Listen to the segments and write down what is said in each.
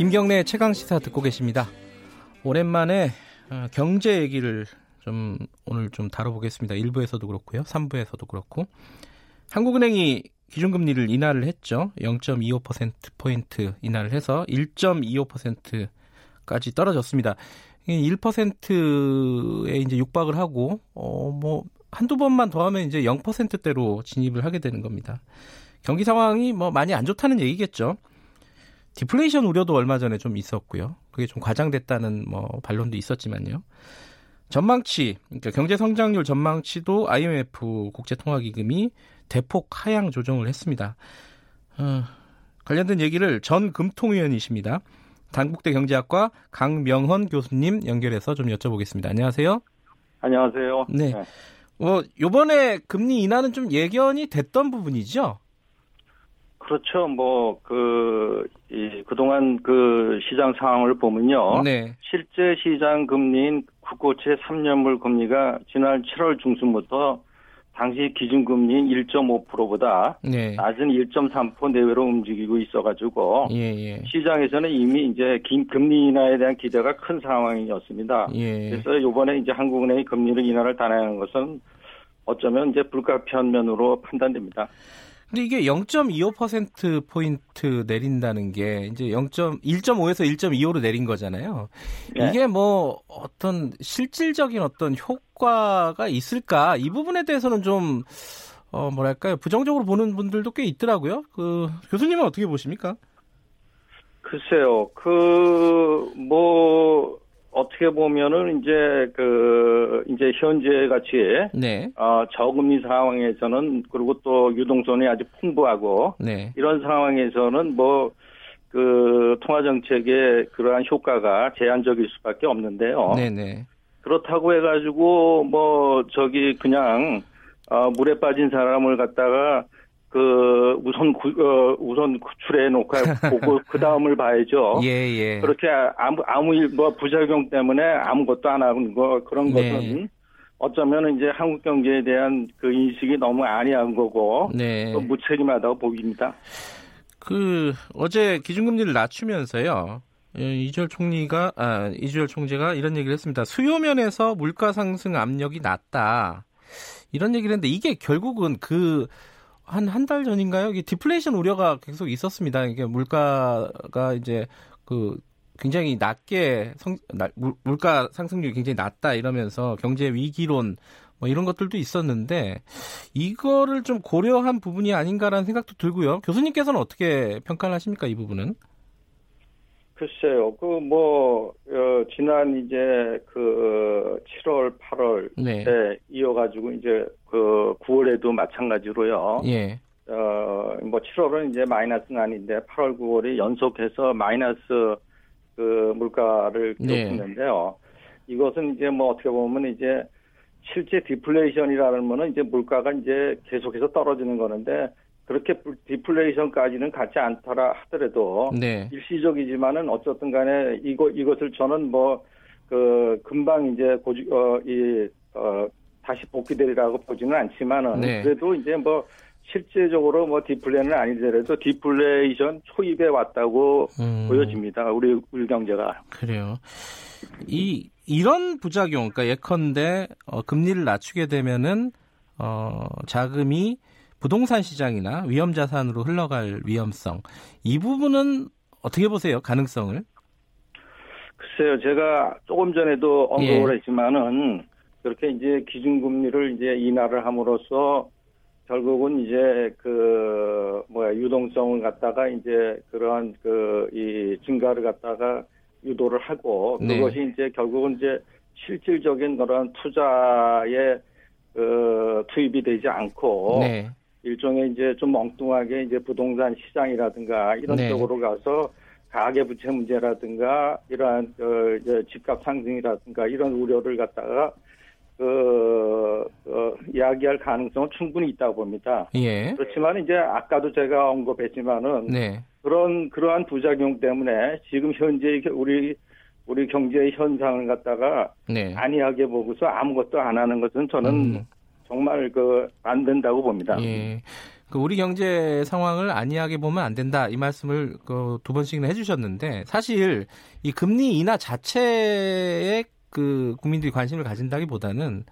김경래 최강 시사 듣고 계십니다. 오랜만에 어, 경제 얘기를 좀 오늘 좀 다뤄보겠습니다. 1부에서도 그렇고요. 3부에서도 그렇고 한국은행이 기준금리를 인하를 했죠. 0.25% 포인트 인하를 해서 1.25%까지 떨어졌습니다. 1%에 이제 육박을 하고 어 뭐 한두 번만 더 하면 이제 0%대로 진입을 하게 되는 겁니다. 경기 상황이 뭐 많이 안 좋다는 얘기겠죠. 디플레이션 우려도 얼마 전에 좀 있었고요. 그게 좀 과장됐다는 뭐 반론도 있었지만요. 전망치, 그러니까 경제 성장률 전망치도 IMF 국제통화기금이 대폭 하향 조정을 했습니다. 어, 관련된 얘기를 전 금통위원이십니다. 단국대 경제학과 강명헌 교수님 연결해서 좀 여쭤보겠습니다. 안녕하세요. 안녕하세요. 네. 네. 어, 요번에 금리 인하는 좀 예견이 됐던 부분이죠? 그렇죠. 뭐, 그, 이, 그동안 그 시장 상황을 보면요. 네. 실제 시장 금리인 국고채 3년물 금리가 지난 7월 중순부터 당시 기준금리인 1.5%보다 네. 낮은 1.3% 내외로 움직이고 있어가지고 예, 예. 시장에서는 이미 이제 금리 인하에 대한 기대가 큰 상황이었습니다. 예. 그래서 이번에 이제 한국은행이 금리를 인하를 단행한 것은 어쩌면 이제 불가피한 면으로 판단됩니다. 근데 이게 0.25% 포인트 내린다는 게 이제 0. 1.5에서 1.25로 내린 거잖아요. 네. 이게 뭐 어떤 실질적인 어떤 효과가 있을까? 이 부분에 대해서는 좀 어, 뭐랄까요? 부정적으로 보는 분들도 꽤 있더라고요. 그 교수님은 어떻게 보십니까? 글쎄요. 그 뭐 어떻게 보면은 이제 그 이제 현재 같이 네. 어 저금리 상황에서는 그리고 또 유동성이 아주 풍부하고 네. 이런 상황에서는 뭐 그 통화 정책의 그러한 효과가 제한적일 수밖에 없는데요. 네네. 네. 그렇다고 해가지고 뭐 저기 그냥 어 물에 빠진 사람을 갖다가 그 우선 구, 어, 우선 구출해 놓고 보고 그 다음을 봐야죠. 예, 예. 그렇게 아무 아무 일 뭐 부작용 때문에 아무것도 안 하는 거 그런 네. 것은 어쩌면 이제 한국 경제에 대한 그 인식이 너무 아니한 거고 네. 또 무책임하다고 보입니다. 그 어제 기준금리를 낮추면서요. 예, 이주열 총리가 아 이주열 총재가 이런 얘기를 했습니다. 수요 면에서 물가 상승 압력이 낮다. 이런 얘기를 했는데 이게 결국은 그 한 한 달 전인가요? 이게 디플레이션 우려가 계속 있었습니다. 이게 물가가 이제 그 굉장히 낮게 성, 나, 물가 상승률이 굉장히 낮다 이러면서 경제 위기론 뭐 이런 것들도 있었는데 이거를 좀 고려한 부분이 아닌가라는 생각도 들고요. 교수님께서는 어떻게 평가를 하십니까 이 부분은? 글쎄요, 그, 뭐, 어, 지난 이제 그 7월, 8월 네. 때 이어가지고 이제 그 9월에도 마찬가지로요. 예. 어, 뭐 7월은 이제 마이너스는 아닌데 8월, 9월이 연속해서 마이너스 그 물가를 네. 기록했는데요. 네. 이것은 이제 뭐 어떻게 보면 이제 실제 디플레이션이라는 거는 이제 물가가 이제 계속해서 떨어지는 거는데 그렇게 디플레이션까지는 같지 않더라 하더라도 네. 일시적이지만은 어쨌든 간에 이거 이것을 저는 뭐 그 금방 이제 고지 어이 어 다시 복귀되리라고 보지는 않지만은 네. 그래도 이제 뭐 실제적으로 뭐 디플레는 아니더라도 디플레이션 초입에 왔다고 음. 보여집니다. 우리 우리 경제가. 그래요. 이 이런 부작용, 그러니까 예컨대 어, 금리를 낮추게 되면은 어, 자금이 부동산 시장이나 위험 자산으로 흘러갈 위험성 이 부분은 어떻게 보세요? 가능성을? 글쎄요, 제가 조금 전에도 언급을 예. 했지만은 그렇게 이제 기준금리를 이제 인하를 함으로써 결국은 이제 그 뭐야 유동성을 갖다가 이제 그러한 그 이 증가를 갖다가 유도를 하고 네. 그것이 이제 결국은 이제 실질적인 그런 투자에 그 투입이 되지 않고 네. 일종의 이제 좀 엉뚱하게 이제 부동산 시장이라든가 이런 네. 쪽으로 가서 가계 부채 문제라든가 이러한 그 집값 상승이라든가 이런 우려를 갖다가 그 어, 이야기할 가능성은 충분히 있다고 봅니다. 예. 그렇지만 이제 아까도 제가 언급했지만은 네. 그런 그러한 부작용 때문에 지금 현재 우리 우리 경제의 현상을 갖다가 네. 안이하게 보고서 아무것도 안 하는 것은 저는 음. 정말 그 안 된다고 봅니다. 예. 그 우리 경제 상황을 안이하게 보면 안 된다 이 말씀을 그 두 번씩이나 해주셨는데 사실 이 금리 인하 자체에 그 국민들이 관심을 가진다기보다는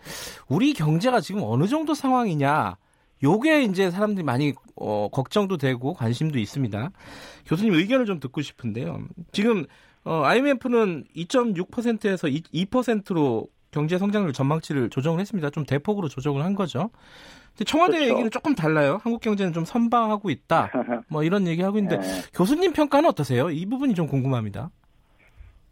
우리 경제가 지금 어느 정도 상황이냐 요게 이제 사람들이 많이 어, 걱정도 되고 관심도 있습니다. 교수님 의견을 좀 듣고 싶은데요. 지금 어, IMF는 2.6%에서 2, 2%로 경제 성장률 전망치를 조정을 했습니다. 좀 대폭으로 조정을 한 거죠. 근데 청와대 그렇죠. 얘기는 조금 달라요. 한국 경제는 좀 선방하고 있다. 뭐 이런 얘기 하고 있는데 네. 교수님 평가는 어떠세요? 이 부분이 좀 궁금합니다.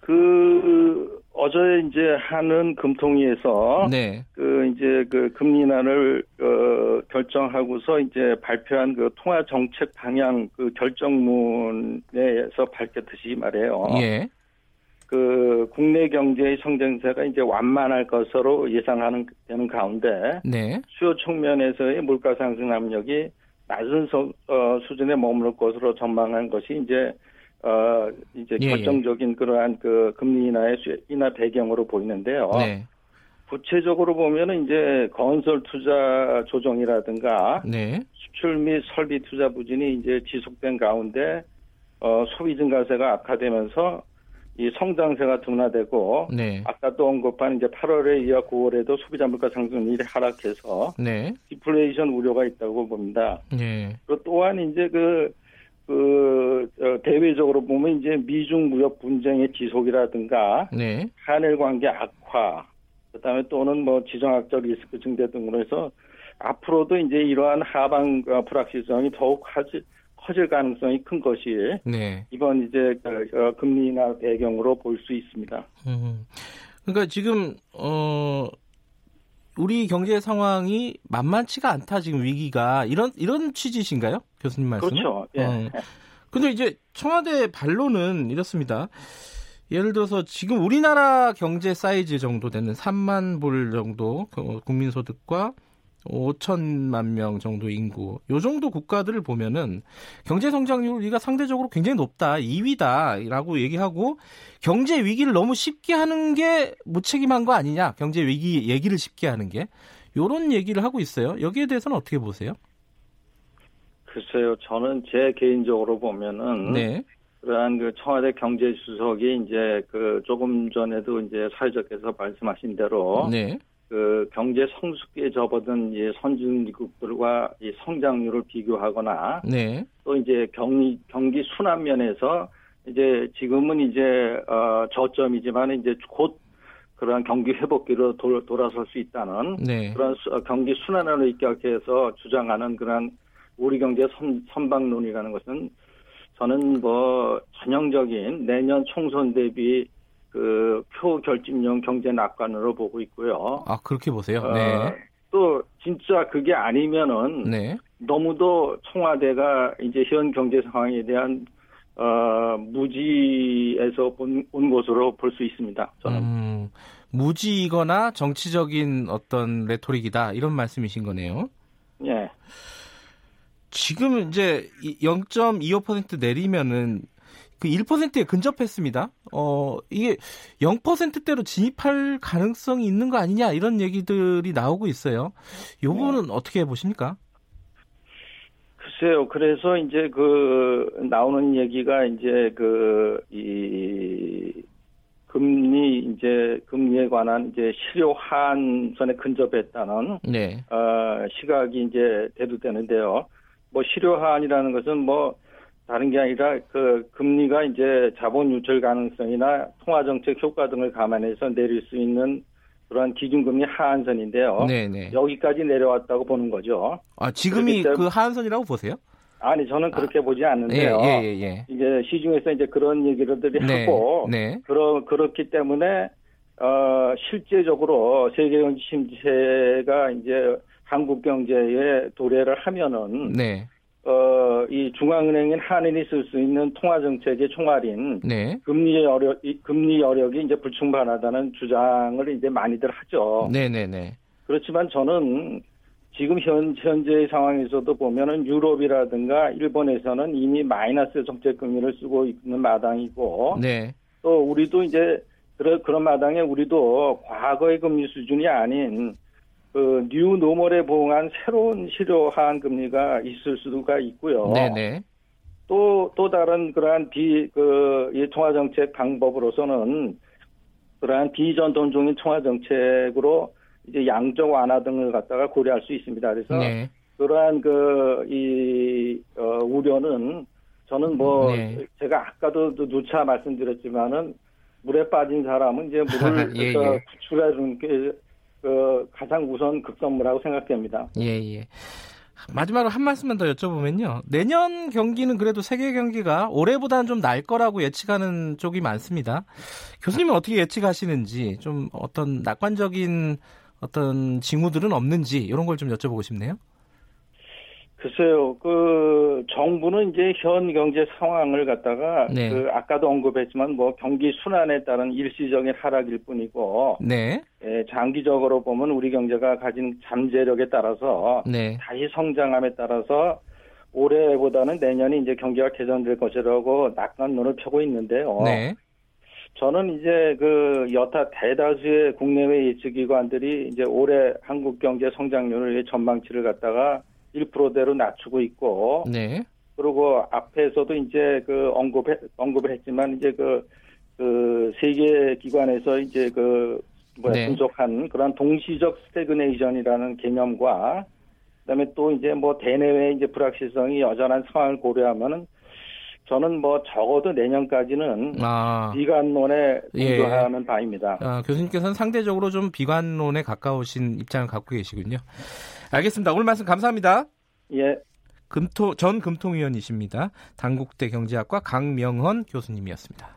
그 어제 이제 하는 금통위에서 네. 그 이제 그 금리 인하를 어 결정하고서 이제 발표한 그 통화 정책 방향 그 결정문에서 밝혔듯이 말해요. 예. 그 국내 경제의 성장세가 이제 완만할 것으로 예상하는 되는 가운데 네. 수요 측면에서의 물가 상승 압력이 낮은 소, 어, 수준에 머무를 것으로 전망한 것이 이제 어 이제 예, 예. 결정적인 예. 그러한 그 금리 인하의 인하 배경으로 보이는데요. 네. 구체적으로 보면은 이제 건설 투자 조정이라든가 네. 수출 및 설비 투자 부진이 이제 지속된 가운데 어 소비 증가세가 악화되면서 이 성장세가 둔화되고 네. 아까 또 언급한 이제 8월에 이어 9월에도 소비자 물가 상승률이 하락해서 네. 디플레이션 우려가 있다고 봅니다. 네. 그리고 또한 이제 그, 그 어, 대외적으로 보면 이제 미중 무역 분쟁의 지속이라든가 네. 한일 관계 악화 그다음에 또는 뭐 지정학적 리스크 증대 등으로 해서 앞으로도 이제 이러한 하방 어, 불확실성이 더욱 하지 커질 가능성이 큰 것이 네. 이번 이제 그, 어, 금리 인하 배경으로 볼 수 있습니다. 음. 그러니까 지금 어 우리 경제 상황이 만만치가 않다 지금 위기가 이런 이런 취지신가요, 교수님 말씀? 그렇죠. 예. 어. 근데 이제 청와대 반론은 이렇습니다. 예를 들어서 지금 우리나라 경제 사이즈 정도 되는 3만 불 정도 그 국민소득과 5천만 명 정도 인구, 요 정도 국가들을 보면은 경제 성장률 우리가 상대적으로 굉장히 높다, 2위다라고 얘기하고 경제 위기를 너무 쉽게 하는 게 무책임한 거 아니냐? 경제 위기 얘기를 쉽게 하는 게 요런 얘기를 하고 있어요. 여기에 대해서는 어떻게 보세요? 글쎄요, 저는 제 개인적으로 보면은 네. 그러한 그 청와대 경제수석이 이제 그 조금 전에도 이제 사회자께서 말씀하신 대로 네. 그 경제 성숙기에 접어든 이 선진국들과 이 성장률을 비교하거나 네. 또 이제 경기 경기 순환 면에서 이제 지금은 이제 어 저점이지만 이제 곧 그러한 경기 회복기로 돌, 돌아설 수 있다는 네. 그런 수, 어, 경기 순환으로 입각해서 주장하는 그런 우리 경제 선, 선방론이라는 것은 저는 뭐 전형적인 내년 총선 대비 그 표결집용 경제 낙관으로 보고 있고요. 아 그렇게 보세요. 어, 네. 또 진짜 그게 아니면은 네. 너무도 청와대가 이제 현 경제 상황에 대한 어, 무지에서 본, 온 것으로 볼 수 있습니다. 저는 음, 무지이거나 정치적인 어떤 레토릭이다 이런 말씀이신 거네요. 예. 지금 이제 0.25% 내리면은 그 1%에 근접했습니다. 어, 이게 0%대로 진입할 가능성이 있는 거 아니냐 이런 얘기들이 나오고 있어요. 요 부분은 네. 어떻게 보십니까? 글쎄요. 그래서 이제 그 나오는 얘기가 이제 그 이 금리 이제 금리에 관한 이제 실효 한선에 근접했다는 네. 어 시각이 이제 대두되는데요. 뭐 실효 한이라는 것은 뭐 다른 게 아니라 그 금리가 이제 자본 유출 가능성이나 통화 정책 효과 등을 감안해서 내릴 수 있는 그러한 기준금리 하한선인데요. 네네. 네. 여기까지 내려왔다고 보는 거죠. 아 지금이 그 하한선이라고 보세요? 아니 저는 그렇게 아, 보지 않는데요. 예, 예, 예. 이제 시중에서 이제 그런 얘기들이 네, 하고 네. 그러 그렇기 때문에 어 실제적으로 세계 경제 침체가 이제 한국 경제에 도래를 하면은 네. 어, 이 중앙은행인 한인이 쓸 수 있는 통화 정책의 총알인 네. 금리 여력 금리 여력이 이제 불충분하다는 주장을 이제 많이들 하죠. 네, 네, 네. 그렇지만 저는 지금 현, 현재의 상황에서도 보면은 유럽이라든가 일본에서는 이미 마이너스 정책 금리를 쓰고 있는 마당이고 네. 또 우리도 이제 그런 그런 마당에 우리도 과거의 금리 수준이 아닌 그 뉴노멀에 부응한 새로운 실효 하한 금리가 있을 수가 있고요. 네네. 또, 또 다른 그러한 비, 그, 이 통화정책 방법으로서는 그러한 비전통적인 통화정책으로 이제 양적 완화 등을 갖다가 고려할 수 있습니다. 그래서 네. 그러한 그, 이, 어, 우려는 저는 뭐, 네. 제가 아까도 누차 말씀드렸지만은 물에 빠진 사람은 이제 물을 예, 예. 구출하는 게 그 가장 우선 급선무라고 생각됩니다. 예, 예. 마지막으로 한 말씀만 더 여쭤보면요. 내년 경기는 그래도 세계 경기가 올해보다는 좀 날 거라고 예측하는 쪽이 많습니다. 교수님은 어떻게 예측하시는지 좀 어떤 낙관적인 어떤 징후들은 없는지 이런 걸 좀 여쭤보고 싶네요. 글쎄요, 그 정부는 이제 현 경제 상황을 갖다가 네. 그 아까도 언급했지만 뭐 경기 순환에 따른 일시적인 하락일 뿐이고, 네. 예, 장기적으로 보면 우리 경제가 가진 잠재력에 따라서 네. 다시 성장함에 따라서 올해보다는 내년이 이제 경기가 개선될 것이라고 낙관론을 펴고 있는데요. 네. 저는 이제 그 여타 대다수의 국내외 예측기관들이 이제 올해 한국 경제 성장률의 전망치를 갖다가 1%대로 낮추고 있고. 네. 그리고 앞에서도 이제 그 언급해, 언급을 했지만 이제 그, 그 세계 기관에서 이제 그 뭐야 네. 분석한 그런 동시적 스태그네이션이라는 개념과 그다음에 또 이제 뭐 대내외 이제 불확실성이 여전한 상황을 고려하면은 저는 뭐 적어도 내년까지는 아. 비관론에 동조하는 예. 바입니다. 아, 교수님께서는 상대적으로 좀 비관론에 가까우신 입장을 갖고 계시군요. 알겠습니다. 오늘 말씀 감사합니다. 예. 금토 전 금통위원이십니다. 당국대 경제학과 강명헌 교수님이었습니다.